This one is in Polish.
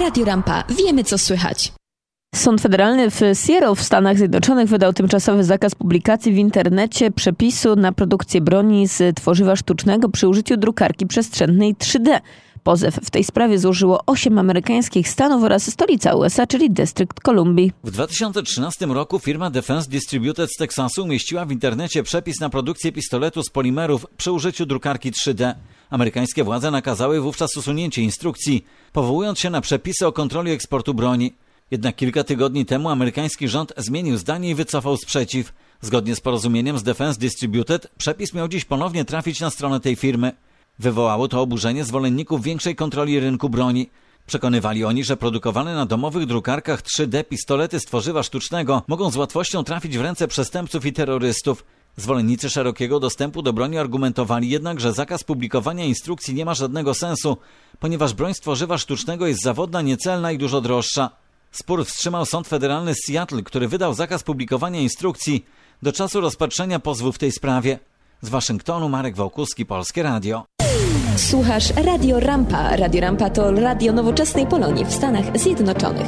Radio Rampa. Wiemy, co słychać. Sąd Federalny w Seattle w Stanach Zjednoczonych wydał tymczasowy zakaz publikacji w internecie przepisu na produkcję broni z tworzywa sztucznego przy użyciu drukarki przestrzennej 3D. Pozew w tej sprawie złożyło osiem amerykańskich stanów oraz stolica USA, czyli Dystrykt Kolumbii. W 2013 roku firma Defense Distributed z Teksasu umieściła w internecie przepis na produkcję pistoletu z polimerów przy użyciu drukarki 3D. Amerykańskie władze nakazały wówczas usunięcie instrukcji, powołując się na przepisy o kontroli eksportu broni. Jednak kilka tygodni temu amerykański rząd zmienił zdanie i wycofał sprzeciw. Zgodnie z porozumieniem z Defense Distributed przepis miał dziś ponownie trafić na stronę tej firmy. Wywołało to oburzenie zwolenników większej kontroli rynku broni. Przekonywali oni, że produkowane na domowych drukarkach 3D pistolety z tworzywa sztucznego mogą z łatwością trafić w ręce przestępców i terrorystów. Zwolennicy szerokiego dostępu do broni argumentowali jednak, że zakaz publikowania instrukcji nie ma żadnego sensu, ponieważ broń z tworzywa sztucznego jest zawodna, niecelna i dużo droższa. Spór wstrzymał Sąd Federalny z Seattle, który wydał zakaz publikowania instrukcji do czasu rozpatrzenia pozwu w tej sprawie. Z Waszyngtonu Marek Wołkuski, Polskie Radio. Słuchasz Radio Rampa. Radio Rampa to radio nowoczesnej Polonii w Stanach Zjednoczonych.